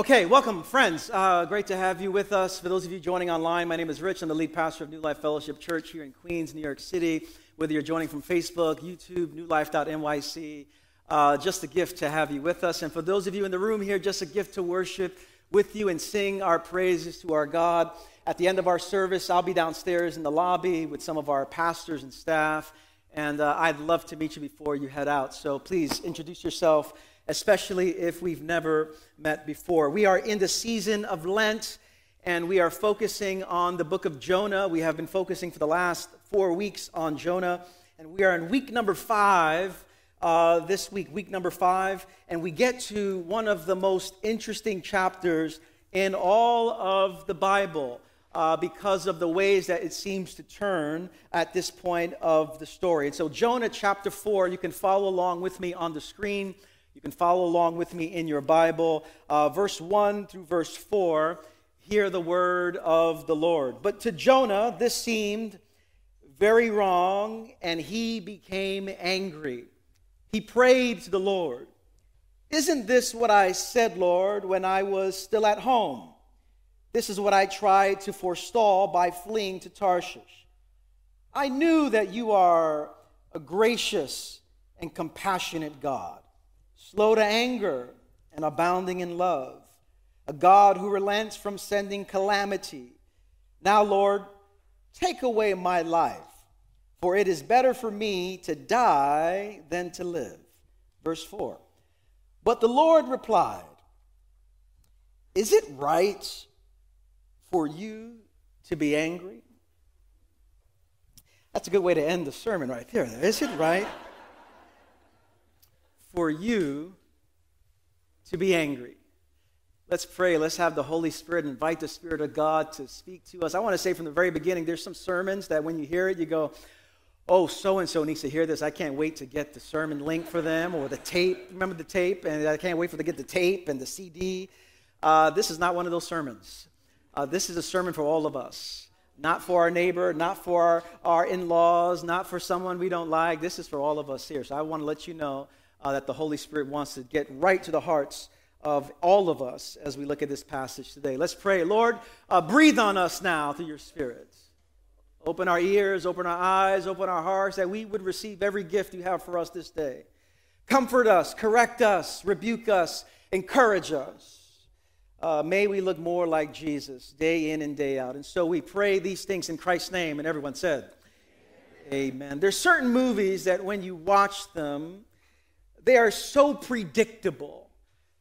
Okay, welcome, friends. Uh, great to have you with us. For those of you joining online, my name is Rich. I'm the lead pastor of New Life Fellowship Church here in Queens, New York City. Whether you're joining from Facebook, YouTube, newlife.nyc, uh, just a gift to have you with us. And for those of you in the room here, just a gift to worship with you and sing our praises to our God. At the end of our service, I'll be downstairs in the lobby with some of our pastors and staff. And uh, I'd love to meet you before you head out. So please introduce yourself especially if we've never met before. We are in the season of Lent, and we are focusing on the book of Jonah. We have been focusing for the last four weeks on Jonah, and we are in week number five. Uh, this week, week number five, and we get to one of the most interesting chapters in all of the Bible. Uh, because of the ways that it seems to turn at this point of the story. And so, Jonah chapter 4, you can follow along with me on the screen. You can follow along with me in your Bible. Uh, verse 1 through verse 4, hear the word of the Lord. But to Jonah, this seemed very wrong, and he became angry. He prayed to the Lord Isn't this what I said, Lord, when I was still at home? This is what I tried to forestall by fleeing to Tarshish. I knew that you are a gracious and compassionate God slow to anger, and abounding in love, a God who relents from sending calamity. Now, Lord, take away my life, for it is better for me to die than to live. Verse 4. But the Lord replied, Is it right for you to be angry? That's a good way to end the sermon right there. Is it right? For you to be angry. Let's pray. Let's have the Holy Spirit invite the Spirit of God to speak to us. I want to say from the very beginning there's some sermons that when you hear it, you go, oh, so and so needs to hear this. I can't wait to get the sermon link for them or the tape. Remember the tape? And I can't wait for them to get the tape and the CD. Uh, this is not one of those sermons. Uh, this is a sermon for all of us. Not for our neighbor, not for our, our in laws, not for someone we don't like. This is for all of us here. So I want to let you know uh, that the Holy Spirit wants to get right to the hearts of all of us as we look at this passage today. Let's pray. Lord, uh, breathe on us now through your Spirit. Open our ears, open our eyes, open our hearts, that we would receive every gift you have for us this day. Comfort us, correct us, rebuke us, encourage us. Uh, may we look more like Jesus day in and day out. And so we pray these things in Christ's name. And everyone said, Amen. Amen. There's certain movies that when you watch them, they are so predictable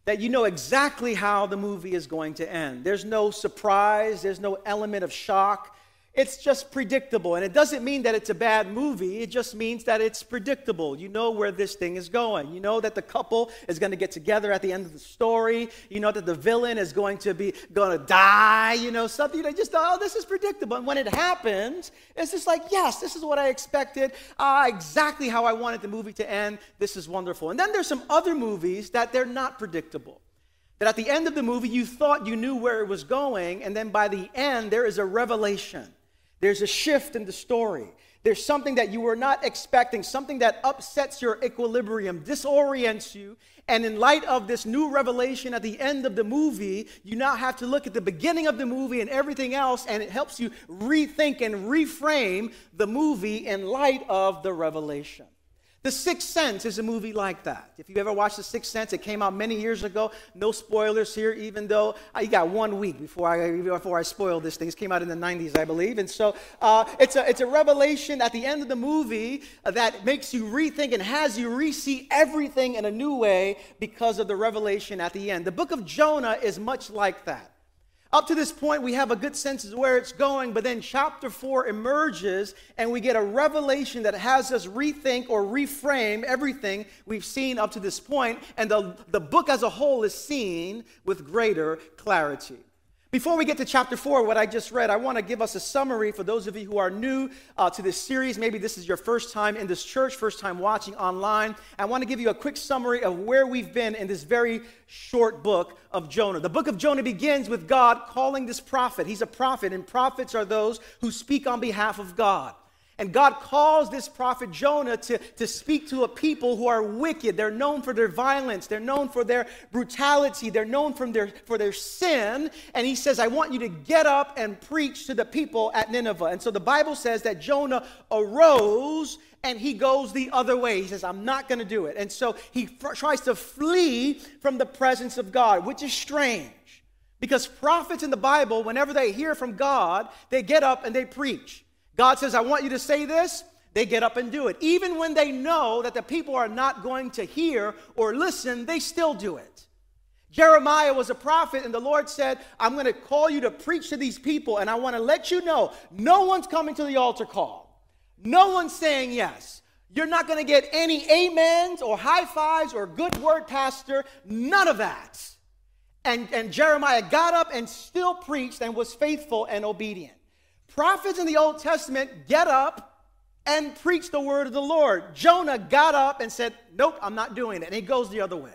that you know exactly how the movie is going to end. There's no surprise, there's no element of shock. It's just predictable. And it doesn't mean that it's a bad movie, it just means that it's predictable. You know where this thing is going. You know that the couple is going to get together at the end of the story. You know that the villain is going to be going to die, you know, something you just oh, this is predictable. And when it happens, it's just like, yes, this is what I expected. Uh, exactly how I wanted the movie to end. This is wonderful. And then there's some other movies that they're not predictable that at the end of the movie you thought you knew where it was going, and then by the end there is a revelation. There's a shift in the story. There's something that you were not expecting, something that upsets your equilibrium, disorients you. And in light of this new revelation at the end of the movie, you now have to look at the beginning of the movie and everything else, and it helps you rethink and reframe the movie in light of the revelation. The Sixth Sense is a movie like that. If you've ever watched The Sixth Sense, it came out many years ago. No spoilers here, even though I got one week before I, before I spoiled this thing. It came out in the 90s, I believe. And so uh, it's, a, it's a revelation at the end of the movie that makes you rethink and has you re-see everything in a new way because of the revelation at the end. The book of Jonah is much like that. Up to this point, we have a good sense of where it's going, but then chapter 4 emerges and we get a revelation that has us rethink or reframe everything we've seen up to this point, and the, the book as a whole is seen with greater clarity. Before we get to chapter 4, what I just read, I want to give us a summary for those of you who are new uh, to this series. Maybe this is your first time in this church, first time watching online. I want to give you a quick summary of where we've been in this very short book of Jonah. The book of Jonah begins with God calling this prophet. He's a prophet, and prophets are those who speak on behalf of God. And God calls this prophet Jonah to, to speak to a people who are wicked. They're known for their violence, they're known for their brutality, they're known from their, for their sin. And he says, I want you to get up and preach to the people at Nineveh. And so the Bible says that Jonah arose and he goes the other way. He says, I'm not going to do it. And so he tries to flee from the presence of God, which is strange. Because prophets in the Bible, whenever they hear from God, they get up and they preach. God says, I want you to say this. They get up and do it. Even when they know that the people are not going to hear or listen, they still do it. Jeremiah was a prophet, and the Lord said, I'm going to call you to preach to these people, and I want to let you know no one's coming to the altar call. No one's saying yes. You're not going to get any amens or high fives or good word, Pastor. None of that. And, and Jeremiah got up and still preached and was faithful and obedient. Prophets in the Old Testament get up and preach the word of the Lord. Jonah got up and said, Nope, I'm not doing it. And he goes the other way.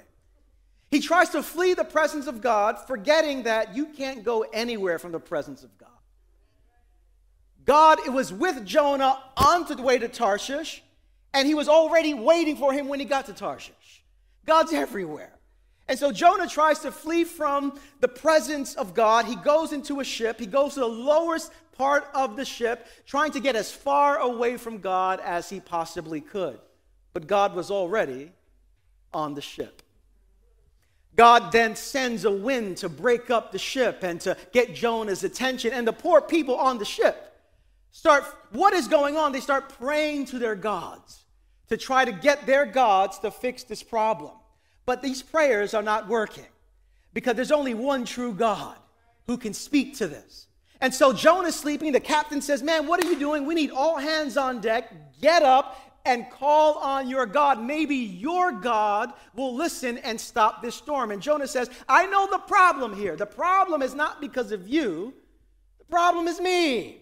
He tries to flee the presence of God, forgetting that you can't go anywhere from the presence of God. God it was with Jonah on the way to Tarshish, and he was already waiting for him when he got to Tarshish. God's everywhere. And so Jonah tries to flee from the presence of God. He goes into a ship. He goes to the lowest part of the ship, trying to get as far away from God as he possibly could. But God was already on the ship. God then sends a wind to break up the ship and to get Jonah's attention. And the poor people on the ship start, what is going on? They start praying to their gods to try to get their gods to fix this problem. But these prayers are not working because there's only one true God who can speak to this. And so Jonah's sleeping. The captain says, Man, what are you doing? We need all hands on deck. Get up and call on your God. Maybe your God will listen and stop this storm. And Jonah says, I know the problem here. The problem is not because of you, the problem is me.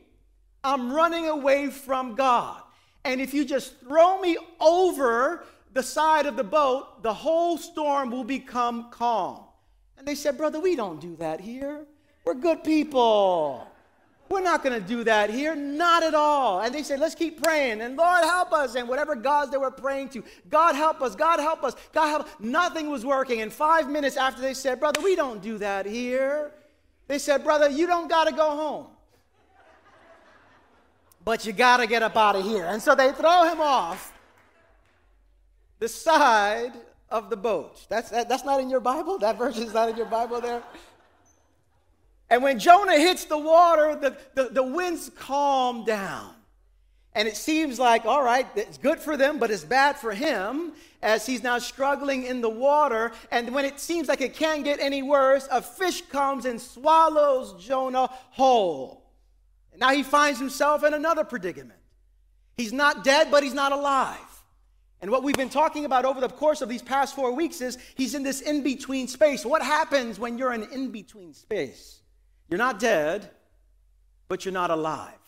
I'm running away from God. And if you just throw me over the side of the boat, the whole storm will become calm. And they said, Brother, we don't do that here. We're good people. We're not going to do that here, not at all. And they said, let's keep praying. And Lord, help us. And whatever gods they were praying to, God help us, God help us, God help us. Nothing was working. And five minutes after they said, Brother, we don't do that here, they said, Brother, you don't got to go home. But you got to get up out of here. And so they throw him off the side of the boat. That's, that, that's not in your Bible? That verse is not in your Bible there? And when Jonah hits the water, the, the, the winds calm down. And it seems like, all right, it's good for them, but it's bad for him as he's now struggling in the water. And when it seems like it can't get any worse, a fish comes and swallows Jonah whole. And now he finds himself in another predicament. He's not dead, but he's not alive. And what we've been talking about over the course of these past four weeks is he's in this in between space. What happens when you're in an in between space? You're not dead, but you're not alive.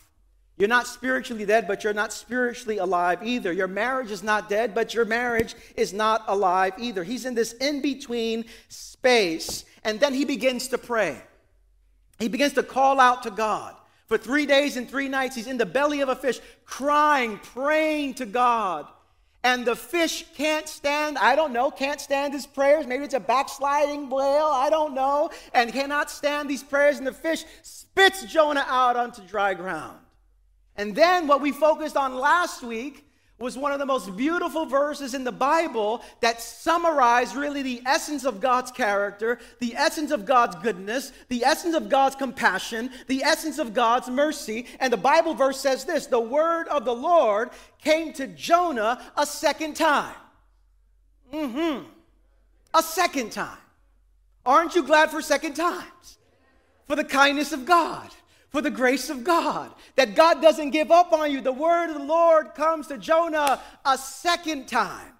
You're not spiritually dead, but you're not spiritually alive either. Your marriage is not dead, but your marriage is not alive either. He's in this in between space, and then he begins to pray. He begins to call out to God. For three days and three nights, he's in the belly of a fish, crying, praying to God and the fish can't stand, I don't know, can't stand his prayers. Maybe it's a backsliding whale, I don't know, and cannot stand these prayers, and the fish spits Jonah out onto dry ground. And then what we focused on last week was one of the most beautiful verses in the Bible that summarized really the essence of God's character, the essence of God's goodness, the essence of God's compassion, the essence of God's mercy. And the Bible verse says this The word of the Lord came to Jonah a second time. Mm hmm. A second time. Aren't you glad for second times? For the kindness of God for the grace of God, that God doesn't give up on you. The word of the Lord comes to Jonah a second time.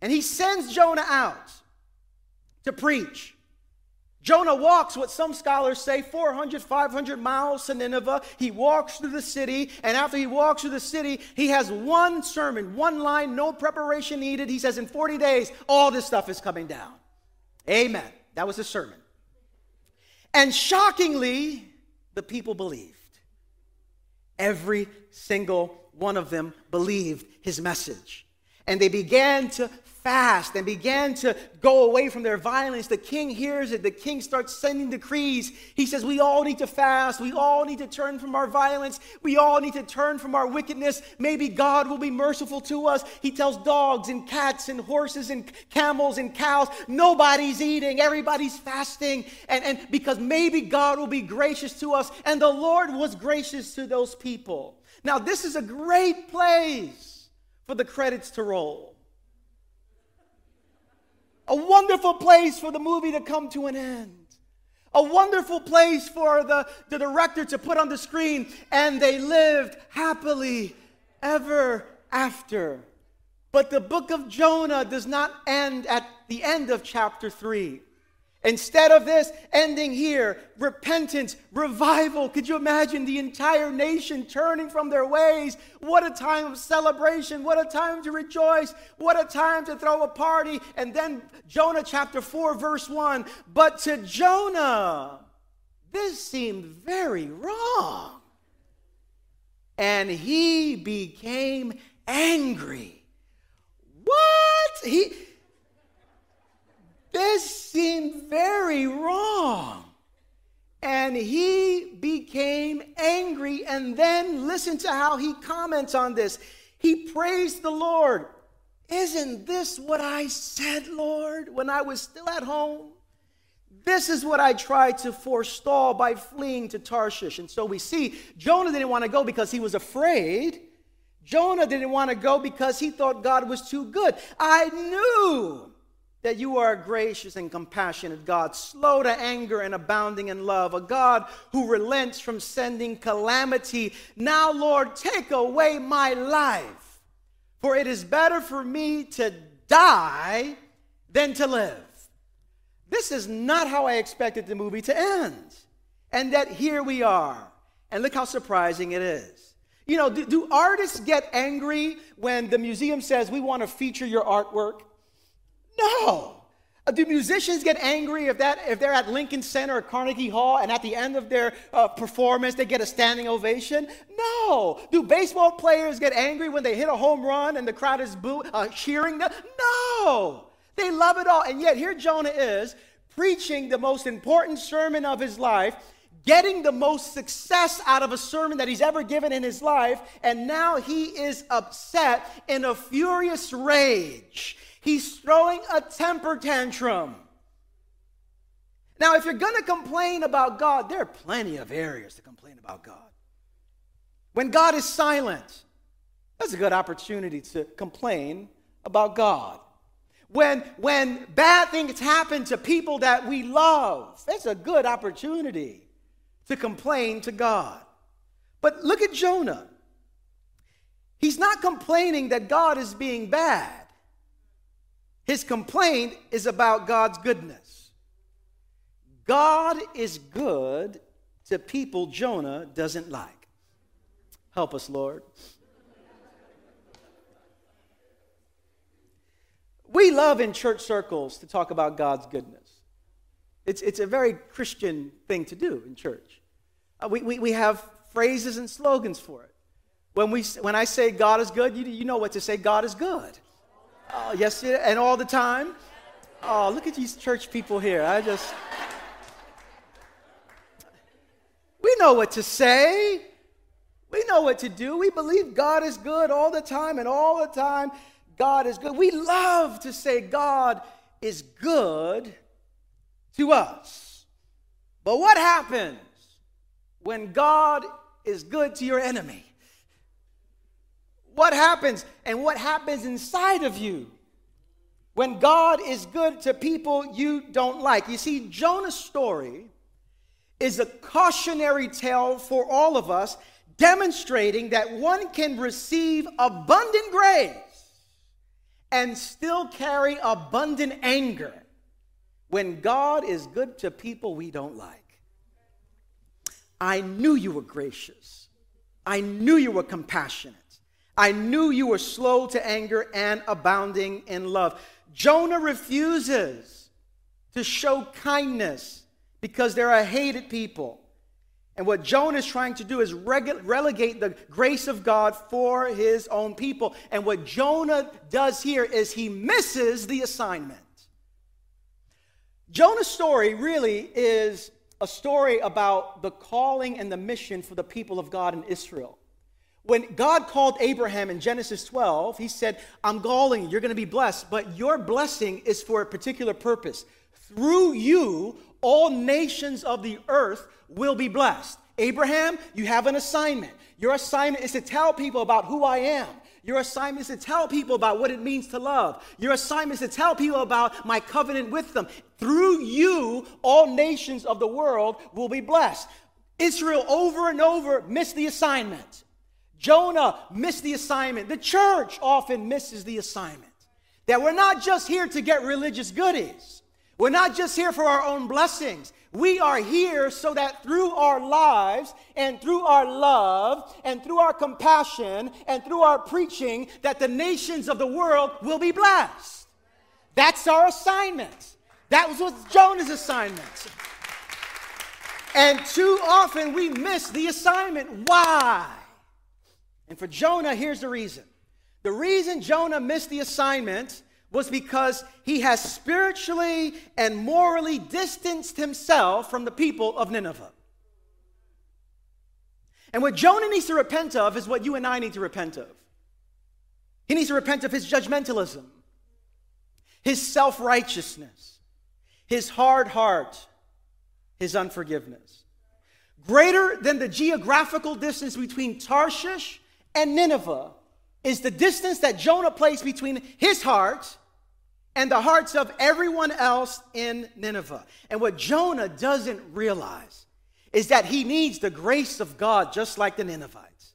And he sends Jonah out to preach. Jonah walks what some scholars say 400, 500 miles to Nineveh. He walks through the city, and after he walks through the city, he has one sermon, one line, no preparation needed. He says, In 40 days, all this stuff is coming down. Amen. That was his sermon. And shockingly, the people believed. Every single one of them believed his message. And they began to fast and began to go away from their violence. The king hears it. The king starts sending decrees. He says, We all need to fast. We all need to turn from our violence. We all need to turn from our wickedness. Maybe God will be merciful to us. He tells dogs and cats and horses and camels and cows, nobody's eating, everybody's fasting. And, and because maybe God will be gracious to us. And the Lord was gracious to those people. Now, this is a great place for the credits to roll a wonderful place for the movie to come to an end. A wonderful place for the, the director to put on the screen, and they lived happily ever after. But the book of Jonah does not end at the end of chapter 3. Instead of this ending here, repentance, revival. Could you imagine the entire nation turning from their ways? What a time of celebration. What a time to rejoice. What a time to throw a party. And then Jonah chapter 4, verse 1. But to Jonah, this seemed very wrong. And he became angry. What? He this seemed very wrong. And he became angry. And then listen to how he comments on this. He praised the Lord. Isn't this what I said, Lord, when I was still at home? This is what I tried to forestall by fleeing to Tarshish. And so we see Jonah didn't want to go because he was afraid. Jonah didn't want to go because he thought God was too good. I knew that you are a gracious and compassionate God, slow to anger and abounding in love, a God who relents from sending calamity. Now, Lord, take away my life, for it is better for me to die than to live. This is not how I expected the movie to end. And that here we are. And look how surprising it is. You know, do, do artists get angry when the museum says, We want to feature your artwork? No. Do musicians get angry if, that, if they're at Lincoln Center or Carnegie Hall and at the end of their uh, performance they get a standing ovation? No. Do baseball players get angry when they hit a home run and the crowd is boo- uh, cheering? No. They love it all. And yet here Jonah is preaching the most important sermon of his life, getting the most success out of a sermon that he's ever given in his life, and now he is upset in a furious rage. He's throwing a temper tantrum. Now, if you're going to complain about God, there are plenty of areas to complain about God. When God is silent, that's a good opportunity to complain about God. When, when bad things happen to people that we love, that's a good opportunity to complain to God. But look at Jonah. He's not complaining that God is being bad. His complaint is about God's goodness. God is good to people Jonah doesn't like. Help us, Lord. We love in church circles to talk about God's goodness. It's, it's a very Christian thing to do in church. Uh, we, we, we have phrases and slogans for it. When, we, when I say God is good, you, you know what to say God is good. Oh, yes, and all the time. Oh, look at these church people here. I just. We know what to say. We know what to do. We believe God is good all the time, and all the time, God is good. We love to say God is good to us. But what happens when God is good to your enemy? What happens and what happens inside of you when God is good to people you don't like. You see, Jonah's story is a cautionary tale for all of us, demonstrating that one can receive abundant grace and still carry abundant anger when God is good to people we don't like. I knew you were gracious. I knew you were compassionate. I knew you were slow to anger and abounding in love. Jonah refuses to show kindness because they're a hated people. And what Jonah is trying to do is relegate the grace of God for his own people. And what Jonah does here is he misses the assignment. Jonah's story really is a story about the calling and the mission for the people of God in Israel. When God called Abraham in Genesis 12, he said, I'm calling you, you're going to be blessed, but your blessing is for a particular purpose. Through you, all nations of the earth will be blessed. Abraham, you have an assignment. Your assignment is to tell people about who I am. Your assignment is to tell people about what it means to love. Your assignment is to tell people about my covenant with them. Through you, all nations of the world will be blessed. Israel over and over missed the assignment. Jonah missed the assignment. The church often misses the assignment. That we're not just here to get religious goodies. We're not just here for our own blessings. We are here so that through our lives and through our love and through our compassion and through our preaching that the nations of the world will be blessed. That's our assignment. That was what Jonah's assignment. And too often we miss the assignment. Why? And for Jonah, here's the reason. The reason Jonah missed the assignment was because he has spiritually and morally distanced himself from the people of Nineveh. And what Jonah needs to repent of is what you and I need to repent of. He needs to repent of his judgmentalism, his self righteousness, his hard heart, his unforgiveness. Greater than the geographical distance between Tarshish and Nineveh is the distance that Jonah placed between his heart and the hearts of everyone else in Nineveh. And what Jonah doesn't realize is that he needs the grace of God just like the Ninevites.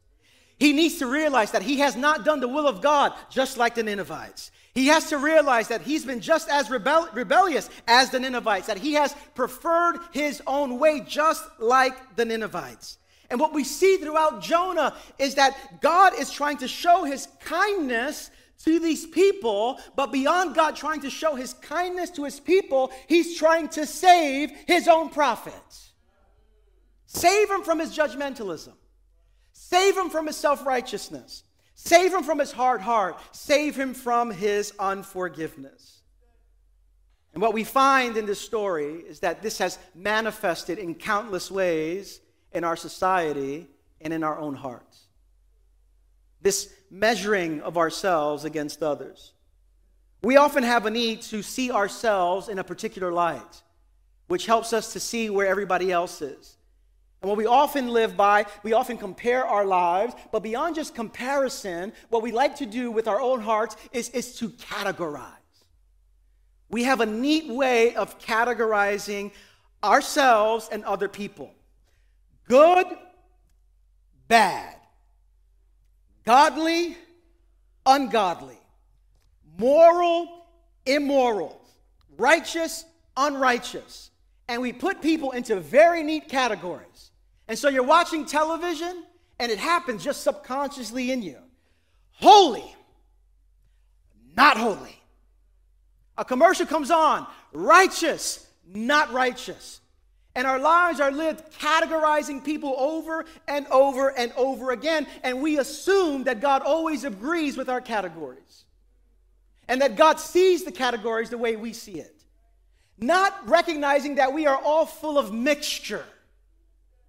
He needs to realize that he has not done the will of God just like the Ninevites. He has to realize that he's been just as rebel- rebellious as the Ninevites, that he has preferred his own way just like the Ninevites. And what we see throughout Jonah is that God is trying to show his kindness to these people, but beyond God trying to show his kindness to his people, he's trying to save his own prophets. Save him from his judgmentalism. Save him from his self righteousness. Save him from his hard heart. Save him from his unforgiveness. And what we find in this story is that this has manifested in countless ways in our society and in our own hearts. This measuring of ourselves against others. We often have a need to see ourselves in a particular light, which helps us to see where everybody else is. And what we often live by, we often compare our lives, but beyond just comparison, what we like to do with our own hearts is, is to categorize. We have a neat way of categorizing ourselves and other people good, bad, godly, ungodly, moral, immoral, righteous, unrighteous. And we put people into very neat categories. And so you're watching television, and it happens just subconsciously in you. Holy, not holy. A commercial comes on, righteous, not righteous. And our lives are lived categorizing people over and over and over again. And we assume that God always agrees with our categories. And that God sees the categories the way we see it. Not recognizing that we are all full of mixture.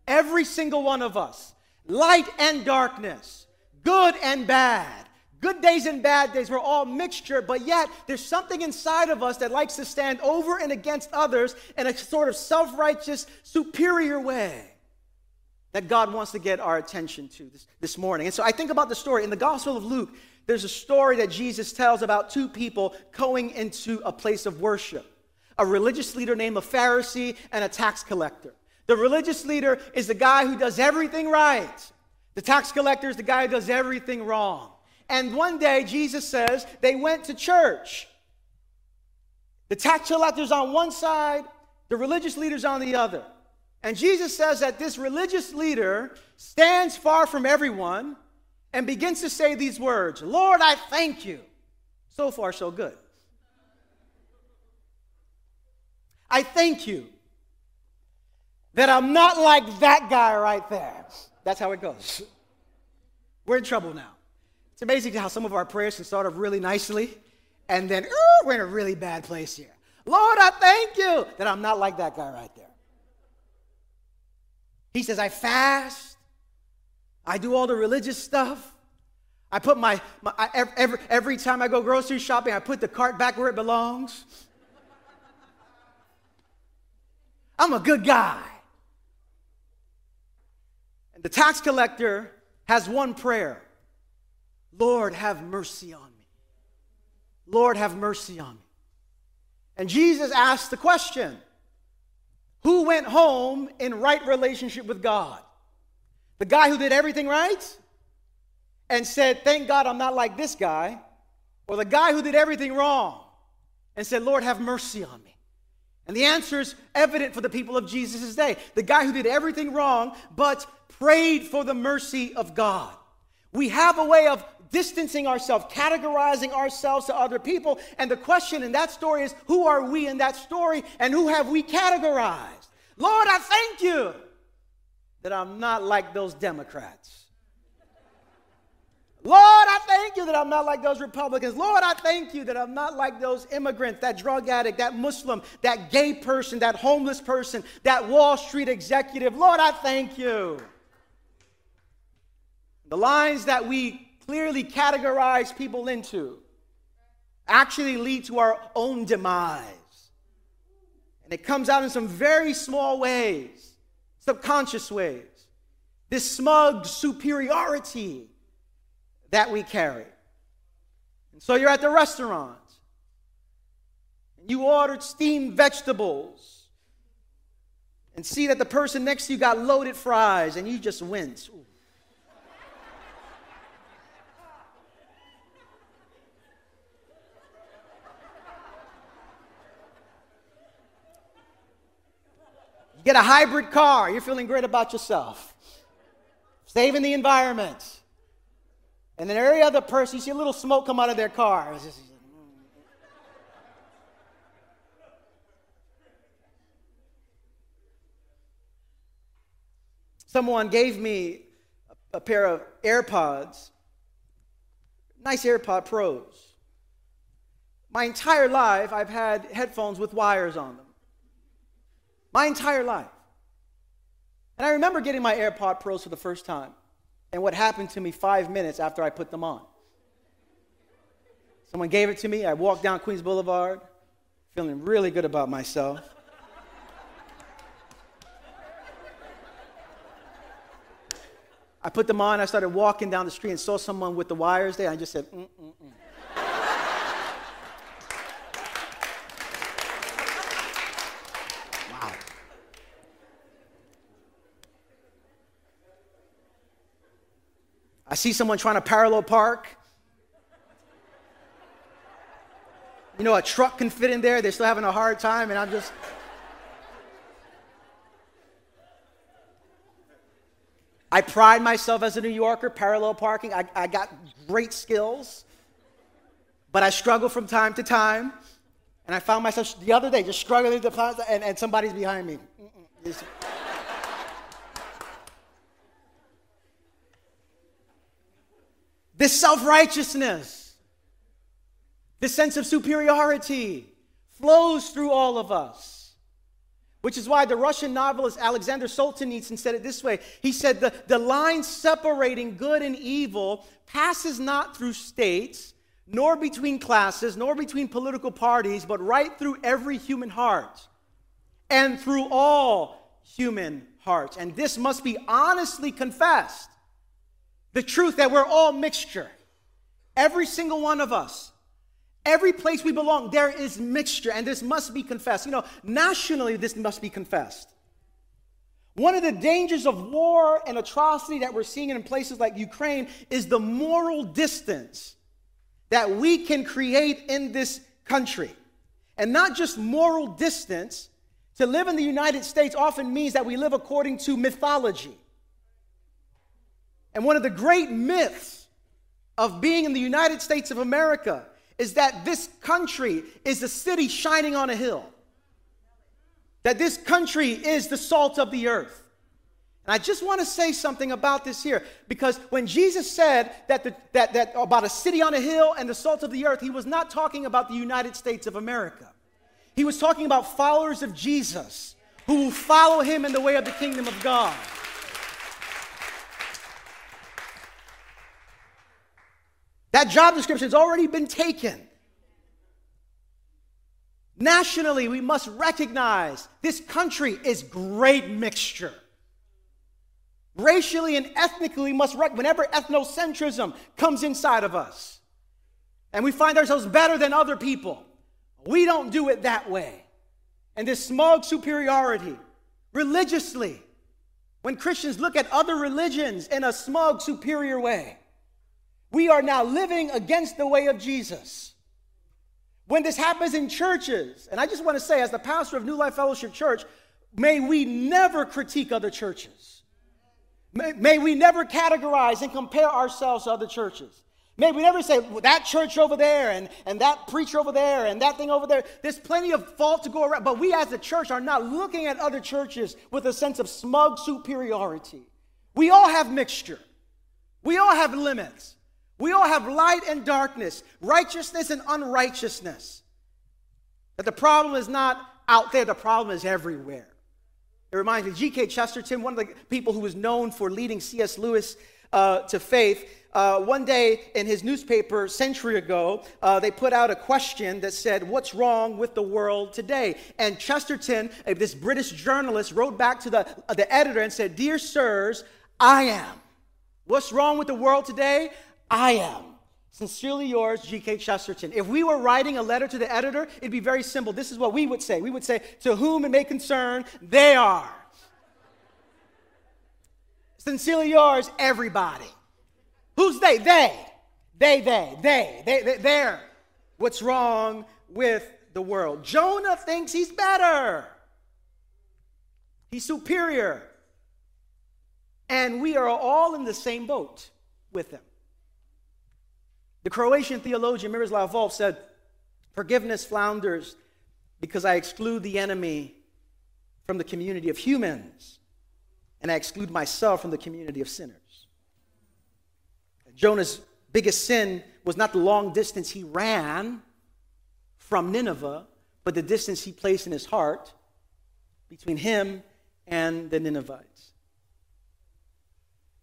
Every single one of us. Light and darkness. Good and bad. Good days and bad days, we're all mixture, but yet there's something inside of us that likes to stand over and against others in a sort of self righteous, superior way that God wants to get our attention to this, this morning. And so I think about the story in the Gospel of Luke. There's a story that Jesus tells about two people going into a place of worship a religious leader named a Pharisee and a tax collector. The religious leader is the guy who does everything right, the tax collector is the guy who does everything wrong. And one day, Jesus says, they went to church. The tax collectors on one side, the religious leaders on the other. And Jesus says that this religious leader stands far from everyone and begins to say these words Lord, I thank you. So far, so good. I thank you that I'm not like that guy right there. That's how it goes. We're in trouble now. It's amazing how some of our prayers can start off really nicely, and then we're in a really bad place here. Lord, I thank you that I'm not like that guy right there. He says, I fast, I do all the religious stuff. I put my, my I, every, every time I go grocery shopping, I put the cart back where it belongs. I'm a good guy. And the tax collector has one prayer Lord, have mercy on me. Lord, have mercy on me. And Jesus asked the question Who went home in right relationship with God? The guy who did everything right and said, Thank God I'm not like this guy, or the guy who did everything wrong and said, Lord, have mercy on me. And the answer is evident for the people of Jesus' day. The guy who did everything wrong, but prayed for the mercy of God. We have a way of distancing ourselves, categorizing ourselves to other people. And the question in that story is who are we in that story and who have we categorized? Lord, I thank you that I'm not like those Democrats. Lord, I thank you that I'm not like those Republicans. Lord, I thank you that I'm not like those immigrants, that drug addict, that Muslim, that gay person, that homeless person, that Wall Street executive. Lord, I thank you. The lines that we clearly categorize people into actually lead to our own demise. And it comes out in some very small ways, subconscious ways. This smug superiority that we carry. And so you're at the restaurant and you ordered steamed vegetables and see that the person next to you got loaded fries and you just wince. Ooh. Get a hybrid car, you're feeling great about yourself, saving the environment. And then every other person, you see a little smoke come out of their car. Just, Someone gave me a pair of AirPods, nice AirPod Pros. My entire life, I've had headphones with wires on them. My entire life. And I remember getting my AirPod Pros for the first time and what happened to me five minutes after I put them on. Someone gave it to me. I walked down Queens Boulevard, feeling really good about myself. I put them on. I started walking down the street and saw someone with the wires there. I just said, mm, mm, mm. I see someone trying to parallel park. You know, a truck can fit in there, they're still having a hard time, and I'm just. I pride myself as a New Yorker, parallel parking. I, I got great skills, but I struggle from time to time. And I found myself the other day just struggling to and, and somebody's behind me. This self righteousness, this sense of superiority flows through all of us. Which is why the Russian novelist Alexander Solzhenitsyn said it this way. He said, the, the line separating good and evil passes not through states, nor between classes, nor between political parties, but right through every human heart and through all human hearts. And this must be honestly confessed the truth that we're all mixture. Every single one of us. Every place we belong, there is mixture, and this must be confessed. You know, nationally, this must be confessed. One of the dangers of war and atrocity that we're seeing in places like Ukraine is the moral distance that we can create in this country. And not just moral distance, to live in the United States often means that we live according to mythology. And one of the great myths of being in the United States of America is that this country is a city shining on a hill. that this country is the salt of the earth. And I just want to say something about this here because when Jesus said that, the, that, that about a city on a hill and the salt of the earth, he was not talking about the United States of America. He was talking about followers of Jesus who will follow him in the way of the kingdom of God. That job description has already been taken. Nationally, we must recognize this country is great mixture. Racially and ethnically, we must recognize whenever ethnocentrism comes inside of us and we find ourselves better than other people, we don't do it that way. And this smug superiority, religiously, when Christians look at other religions in a smug, superior way, we are now living against the way of Jesus. When this happens in churches, and I just want to say, as the pastor of New Life Fellowship Church, may we never critique other churches. May, may we never categorize and compare ourselves to other churches. May we never say, well, that church over there and, and that preacher over there and that thing over there. There's plenty of fault to go around, but we as a church are not looking at other churches with a sense of smug superiority. We all have mixture, we all have limits. We all have light and darkness, righteousness and unrighteousness. But the problem is not out there, the problem is everywhere. It reminds me, G.K. Chesterton, one of the people who was known for leading C.S. Lewis uh, to faith, uh, one day in his newspaper, century ago, uh, they put out a question that said, What's wrong with the world today? And Chesterton, this British journalist, wrote back to the, the editor and said, Dear sirs, I am. What's wrong with the world today? I am. Sincerely yours, G.K. Chesterton. If we were writing a letter to the editor, it'd be very simple. This is what we would say. We would say, To whom it may concern, they are. Sincerely yours, everybody. Who's they? They. They, they, they, they, they, they're. What's wrong with the world? Jonah thinks he's better. He's superior. And we are all in the same boat with him. The Croatian theologian Miroslav Volf said, Forgiveness flounders because I exclude the enemy from the community of humans, and I exclude myself from the community of sinners. Jonah's biggest sin was not the long distance he ran from Nineveh, but the distance he placed in his heart between him and the Ninevites.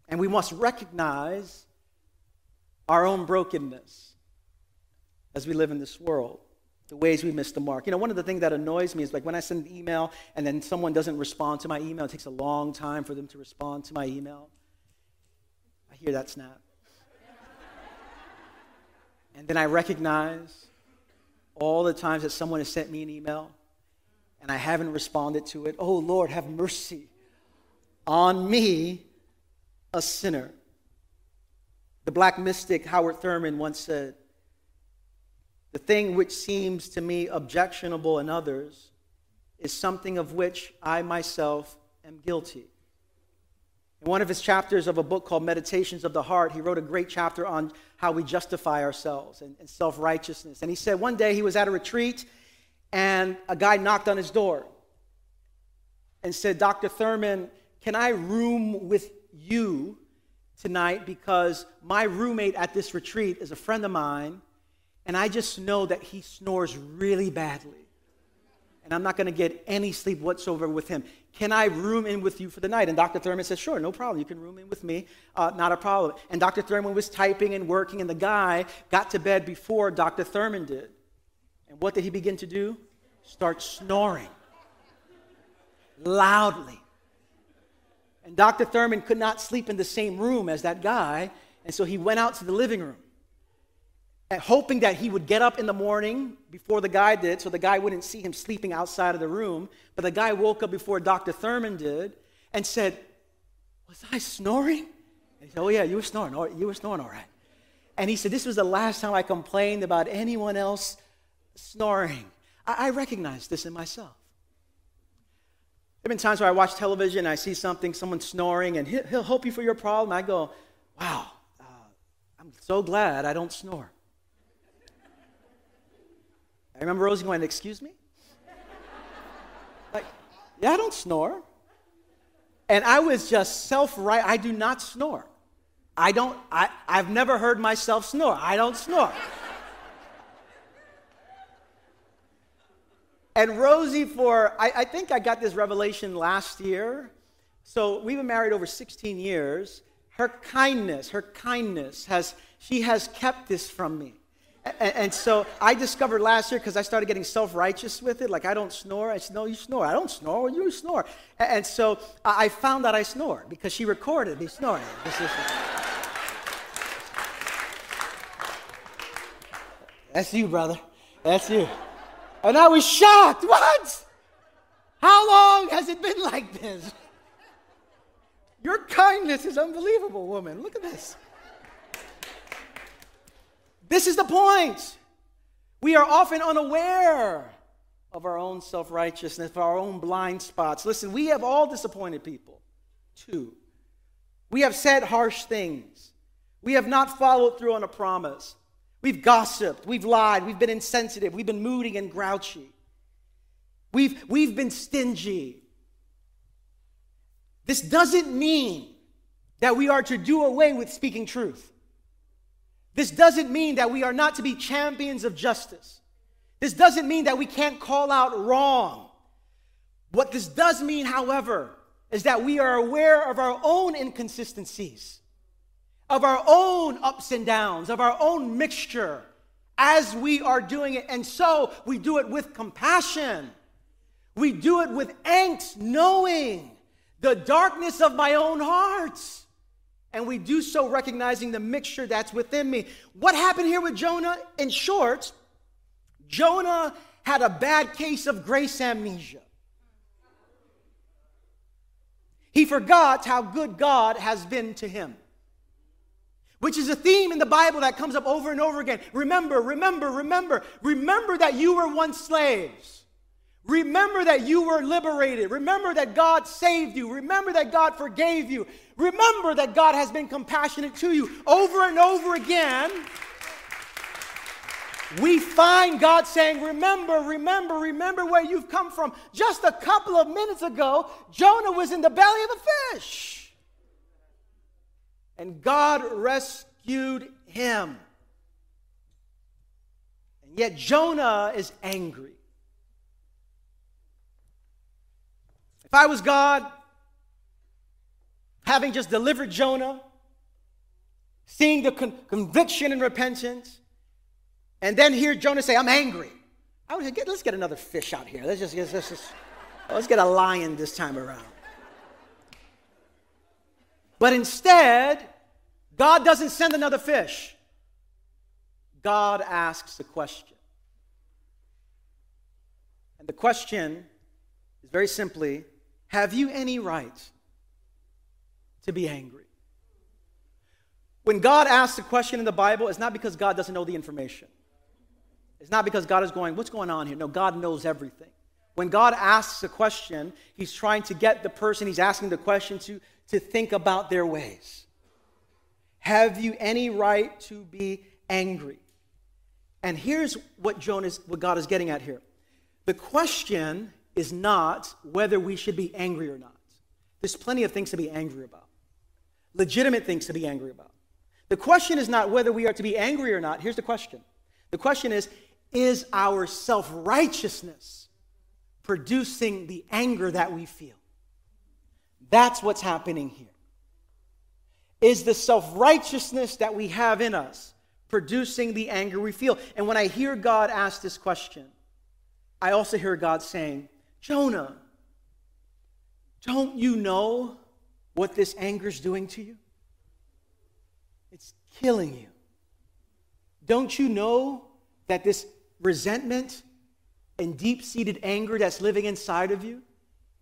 And we must recognize our own brokenness as we live in this world, the ways we miss the mark. You know, one of the things that annoys me is like when I send an email and then someone doesn't respond to my email, it takes a long time for them to respond to my email. I hear that snap. and then I recognize all the times that someone has sent me an email and I haven't responded to it. Oh, Lord, have mercy on me, a sinner. The black mystic Howard Thurman once said, The thing which seems to me objectionable in others is something of which I myself am guilty. In one of his chapters of a book called Meditations of the Heart, he wrote a great chapter on how we justify ourselves and, and self righteousness. And he said one day he was at a retreat and a guy knocked on his door and said, Dr. Thurman, can I room with you tonight because my roommate at this retreat is a friend of mine, and I just know that he snores really badly. And I'm not going to get any sleep whatsoever with him. Can I room in with you for the night? And Dr. Thurman says, Sure, no problem. You can room in with me. Uh, not a problem. And Dr. Thurman was typing and working, and the guy got to bed before Dr. Thurman did. And what did he begin to do? Start snoring loudly. And Dr. Thurman could not sleep in the same room as that guy, and so he went out to the living room, hoping that he would get up in the morning before the guy did, so the guy wouldn't see him sleeping outside of the room. But the guy woke up before Dr. Thurman did and said, Was I snoring? And he said, Oh, yeah, you were snoring. You were snoring all right. And he said, This was the last time I complained about anyone else snoring. I, I recognize this in myself. There have been times where I watch television and I see something, someone snoring, and he'll, help you for your problem. I go, wow, uh, I'm so glad I don't snore. I remember Rosie going, excuse me? Like, Yeah, I don't snore. And I was just self right. I do not snore. I don't, I, I've never heard myself snore. I don't snore. And Rosie, for, I, I think I got this revelation last year. So we've been married over 16 years. Her kindness, her kindness has, she has kept this from me. And, and so I discovered last year because I started getting self righteous with it. Like, I don't snore. I said, No, you snore. I don't snore. You snore. And, and so I found that I snore because she recorded me snoring. That's you, brother. That's you. And I was shocked. What? How long has it been like this? Your kindness is unbelievable, woman. Look at this. This is the point. We are often unaware of our own self righteousness, of our own blind spots. Listen, we have all disappointed people, too. We have said harsh things. We have not followed through on a promise. We've gossiped, we've lied, we've been insensitive, we've been moody and grouchy. We've, we've been stingy. This doesn't mean that we are to do away with speaking truth. This doesn't mean that we are not to be champions of justice. This doesn't mean that we can't call out wrong. What this does mean, however, is that we are aware of our own inconsistencies of our own ups and downs, of our own mixture as we are doing it. And so we do it with compassion. We do it with angst, knowing the darkness of my own heart. And we do so recognizing the mixture that's within me. What happened here with Jonah? In short, Jonah had a bad case of grace amnesia. He forgot how good God has been to him which is a theme in the Bible that comes up over and over again. Remember, remember, remember. Remember that you were once slaves. Remember that you were liberated. Remember that God saved you. Remember that God forgave you. Remember that God has been compassionate to you. Over and over again, we find God saying, Remember, remember, remember where you've come from. Just a couple of minutes ago, Jonah was in the belly of a fish and God rescued him. And yet Jonah is angry. If I was God, having just delivered Jonah, seeing the con- conviction and repentance, and then hear Jonah say, I'm angry. I would say, let's get another fish out here. Let's just, let's, just, let's get a lion this time around. But instead, God doesn't send another fish. God asks a question. And the question is very simply Have you any right to be angry? When God asks a question in the Bible, it's not because God doesn't know the information. It's not because God is going, What's going on here? No, God knows everything. When God asks a question, He's trying to get the person He's asking the question to to think about their ways. Have you any right to be angry? And here's what Jonah what God is getting at here. The question is not whether we should be angry or not. There's plenty of things to be angry about. Legitimate things to be angry about. The question is not whether we are to be angry or not. Here's the question. The question is is our self-righteousness producing the anger that we feel? That's what's happening here is the self righteousness that we have in us producing the anger we feel. And when I hear God ask this question, I also hear God saying, Jonah, don't you know what this anger is doing to you? It's killing you. Don't you know that this resentment and deep seated anger that's living inside of you,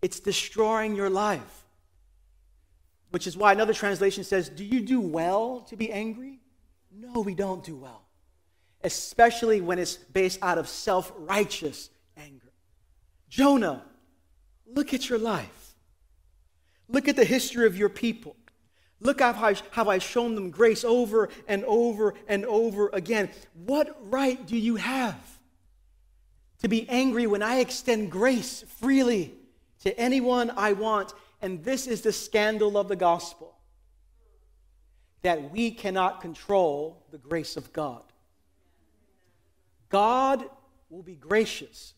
it's destroying your life? Which is why another translation says, Do you do well to be angry? No, we don't do well, especially when it's based out of self righteous anger. Jonah, look at your life. Look at the history of your people. Look at how, how I've shown them grace over and over and over again. What right do you have to be angry when I extend grace freely to anyone I want. And this is the scandal of the gospel that we cannot control the grace of God. God will be gracious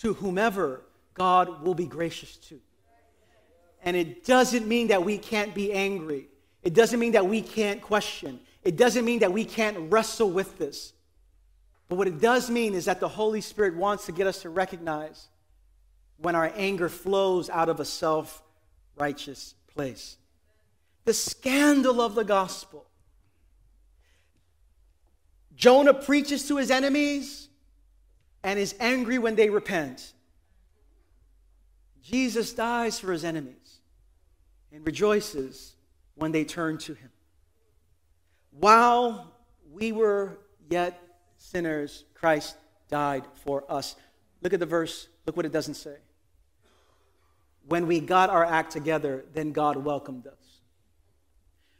to whomever God will be gracious to. And it doesn't mean that we can't be angry. It doesn't mean that we can't question. It doesn't mean that we can't wrestle with this. But what it does mean is that the Holy Spirit wants to get us to recognize when our anger flows out of a self righteous place. The scandal of the gospel. Jonah preaches to his enemies and is angry when they repent. Jesus dies for his enemies and rejoices when they turn to him. While we were yet sinners, Christ died for us. Look at the verse. Look what it doesn't say. When we got our act together, then God welcomed us.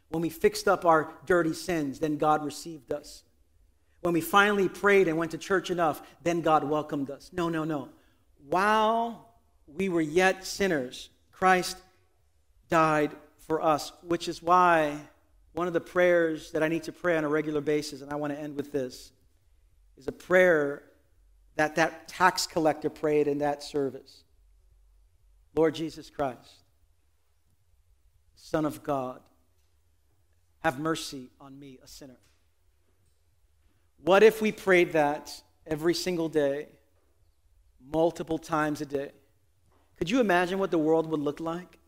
When we fixed up our dirty sins, then God received us. When we finally prayed and went to church enough, then God welcomed us. No, no, no. While we were yet sinners, Christ died for us, which is why one of the prayers that I need to pray on a regular basis, and I want to end with this, is a prayer that that tax collector prayed in that service. Lord Jesus Christ, Son of God, have mercy on me, a sinner. What if we prayed that every single day, multiple times a day? Could you imagine what the world would look like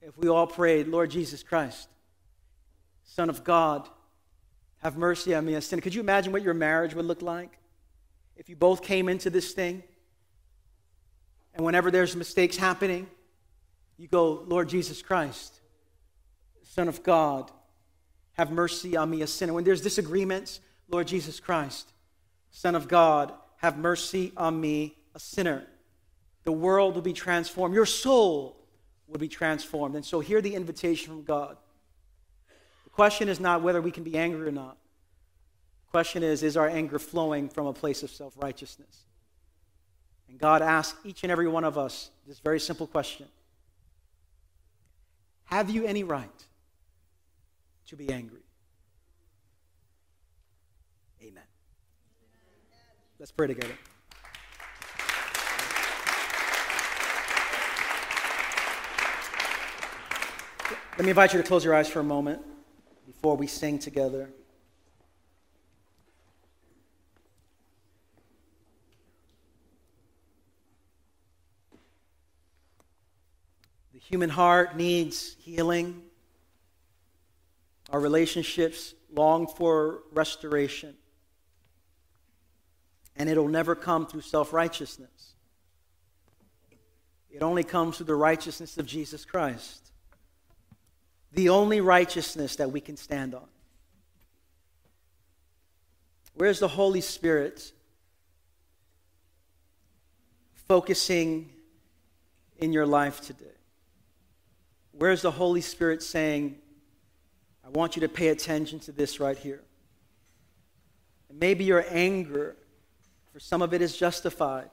if we all prayed, Lord Jesus Christ, Son of God, have mercy on me, a sinner? Could you imagine what your marriage would look like if you both came into this thing and whenever there's mistakes happening, you go, Lord Jesus Christ, Son of God, have mercy on me, a sinner. When there's disagreements, Lord Jesus Christ, Son of God, have mercy on me, a sinner. The world will be transformed. Your soul will be transformed. And so, hear the invitation from God. The question is not whether we can be angry or not. The question is, is our anger flowing from a place of self righteousness? And God asks each and every one of us this very simple question Have you any right to be angry? Amen. Let's pray together. Let me invite you to close your eyes for a moment before we sing together. Human heart needs healing. Our relationships long for restoration. And it'll never come through self righteousness, it only comes through the righteousness of Jesus Christ. The only righteousness that we can stand on. Where's the Holy Spirit focusing in your life today? Where's the Holy Spirit saying, I want you to pay attention to this right here? And maybe your anger, for some of it is justified.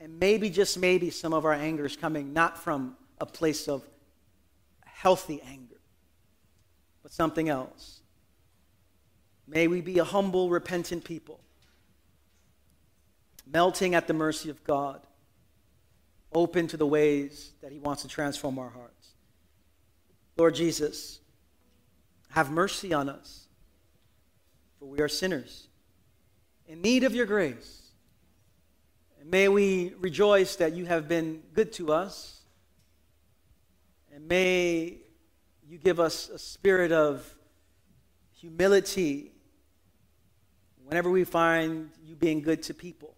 And maybe, just maybe, some of our anger is coming not from a place of healthy anger, but something else. May we be a humble, repentant people, melting at the mercy of God, open to the ways that He wants to transform our hearts. Lord Jesus, have mercy on us, for we are sinners in need of your grace. And may we rejoice that you have been good to us. And may you give us a spirit of humility whenever we find you being good to people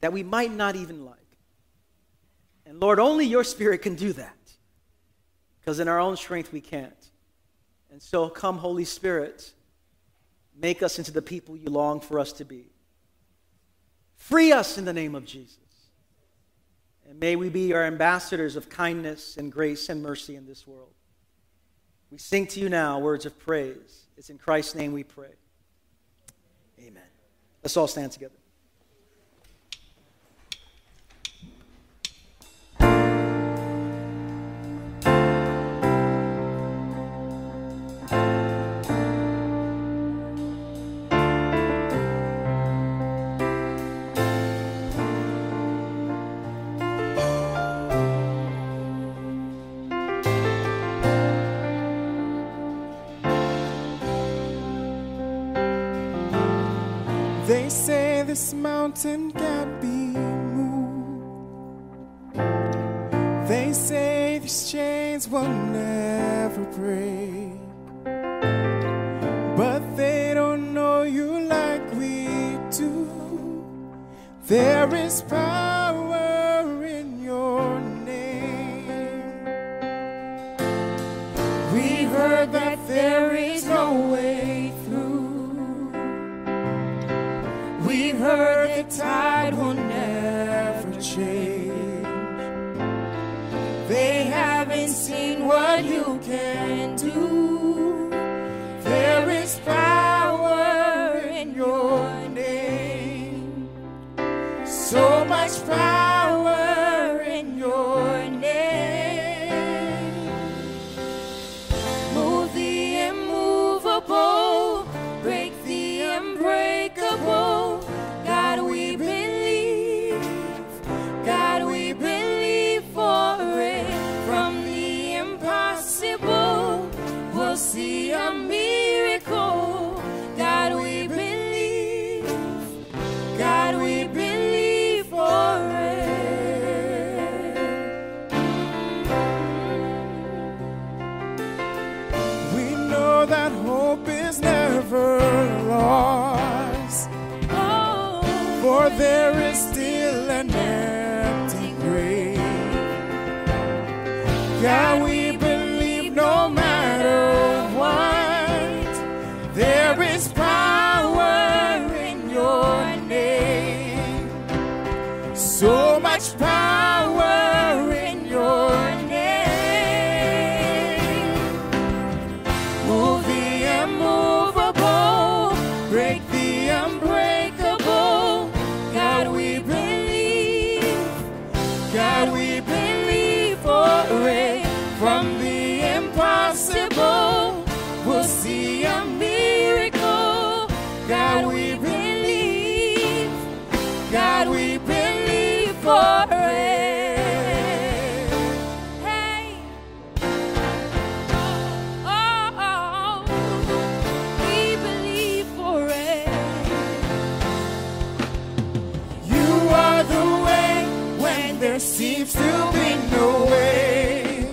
that we might not even like. And Lord, only your spirit can do that because in our own strength we can't. And so, come, Holy Spirit, make us into the people you long for us to be. Free us in the name of Jesus. And may we be our ambassadors of kindness and grace and mercy in this world. We sing to you now words of praise. It's in Christ's name we pray. Amen. Let's all stand together. This mountain can't be moved. They say these chains will never break. But they don't know you like we do. There is power heard there seems to be no way.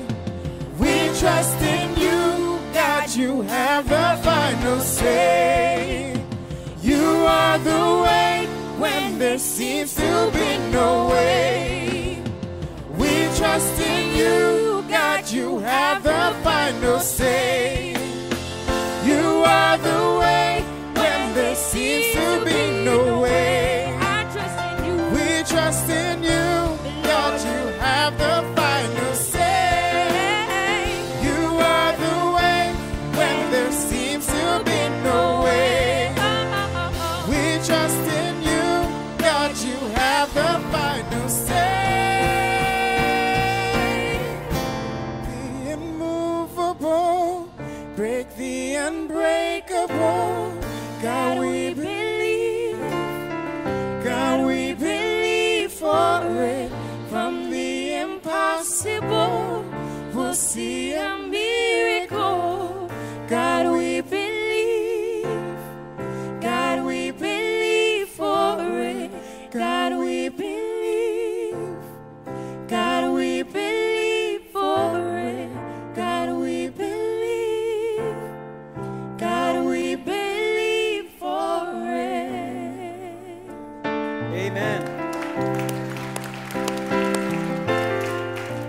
We trust in you, God, you have the final say. You are the way when there seems to be no way. We trust in you, God, you have the final say. You are God, we believe. God, we believe for it. From the impossible, we'll see Amen.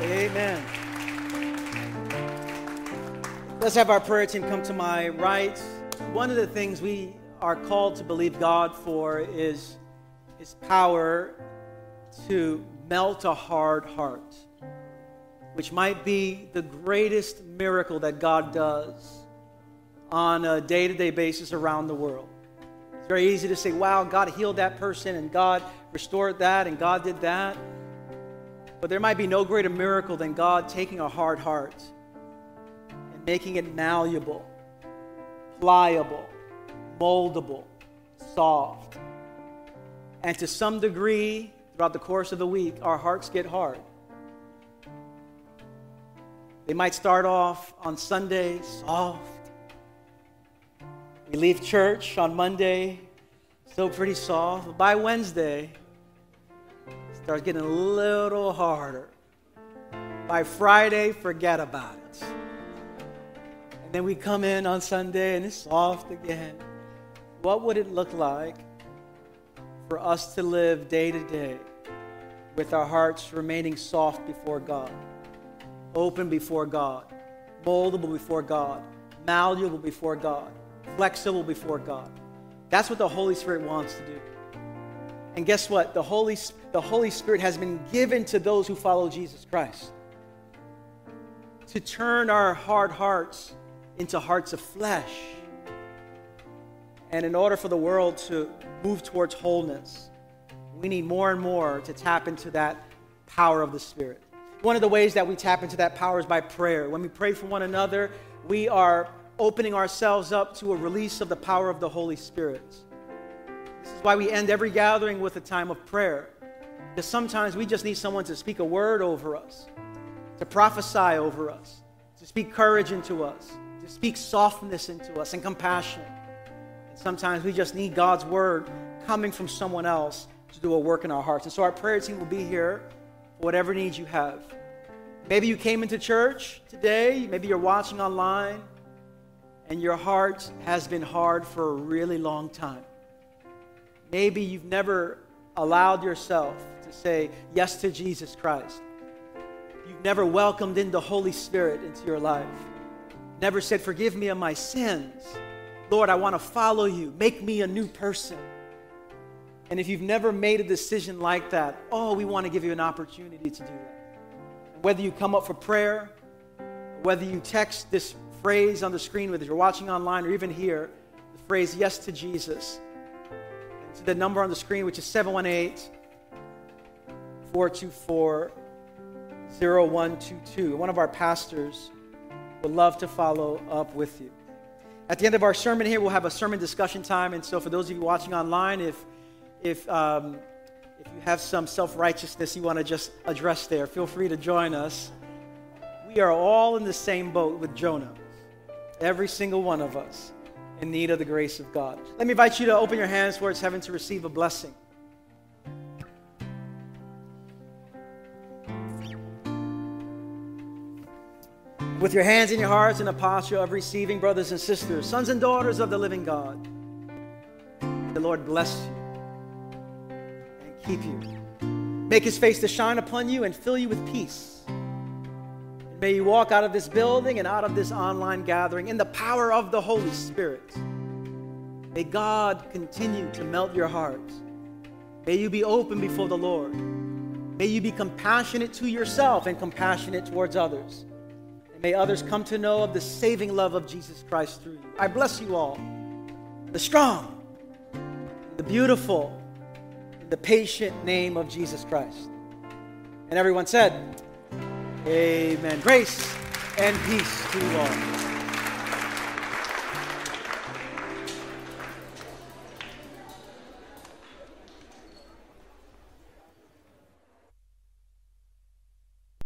Amen. Let's have our prayer team come to my right. One of the things we are called to believe God for is His power to melt a hard heart, which might be the greatest miracle that God does on a day to day basis around the world. Very easy to say, wow, God healed that person and God restored that and God did that. But there might be no greater miracle than God taking a hard heart and making it malleable, pliable, moldable, soft. And to some degree, throughout the course of the week, our hearts get hard. They might start off on Sunday soft. We leave church on Monday Still pretty soft. By Wednesday, it starts getting a little harder. By Friday, forget about it. And then we come in on Sunday and it's soft again. What would it look like for us to live day to day with our hearts remaining soft before God, open before God, moldable before God, malleable before God, flexible before God? That's what the Holy Spirit wants to do. And guess what? The Holy, the Holy Spirit has been given to those who follow Jesus Christ to turn our hard hearts into hearts of flesh. And in order for the world to move towards wholeness, we need more and more to tap into that power of the Spirit. One of the ways that we tap into that power is by prayer. When we pray for one another, we are opening ourselves up to a release of the power of the Holy Spirit. This is why we end every gathering with a time of prayer. Because sometimes we just need someone to speak a word over us, to prophesy over us, to speak courage into us, to speak softness into us and compassion. And sometimes we just need God's word coming from someone else to do a work in our hearts. And so our prayer team will be here for whatever needs you have. Maybe you came into church today, maybe you're watching online and your heart has been hard for a really long time. Maybe you've never allowed yourself to say yes to Jesus Christ. You've never welcomed in the Holy Spirit into your life. Never said, Forgive me of my sins. Lord, I want to follow you. Make me a new person. And if you've never made a decision like that, oh, we want to give you an opportunity to do that. Whether you come up for prayer, whether you text this phrase on the screen, whether you're watching online or even here, the phrase yes to Jesus. And to the number on the screen, which is 718 424 0122. One of our pastors would love to follow up with you. At the end of our sermon here, we'll have a sermon discussion time. And so, for those of you watching online, if, if, um, if you have some self righteousness you want to just address there, feel free to join us. We are all in the same boat with Jonah. Every single one of us in need of the grace of God. Let me invite you to open your hands towards heaven to receive a blessing. With your hands in your hearts in a posture of receiving, brothers and sisters, sons and daughters of the living God, the Lord bless you and keep you. Make his face to shine upon you and fill you with peace. May you walk out of this building and out of this online gathering in the power of the Holy Spirit. May God continue to melt your heart. May you be open before the Lord. May you be compassionate to yourself and compassionate towards others. And may others come to know of the saving love of Jesus Christ through you. I bless you all. The strong, the beautiful, the patient name of Jesus Christ. And everyone said, Amen. Grace and peace to you all.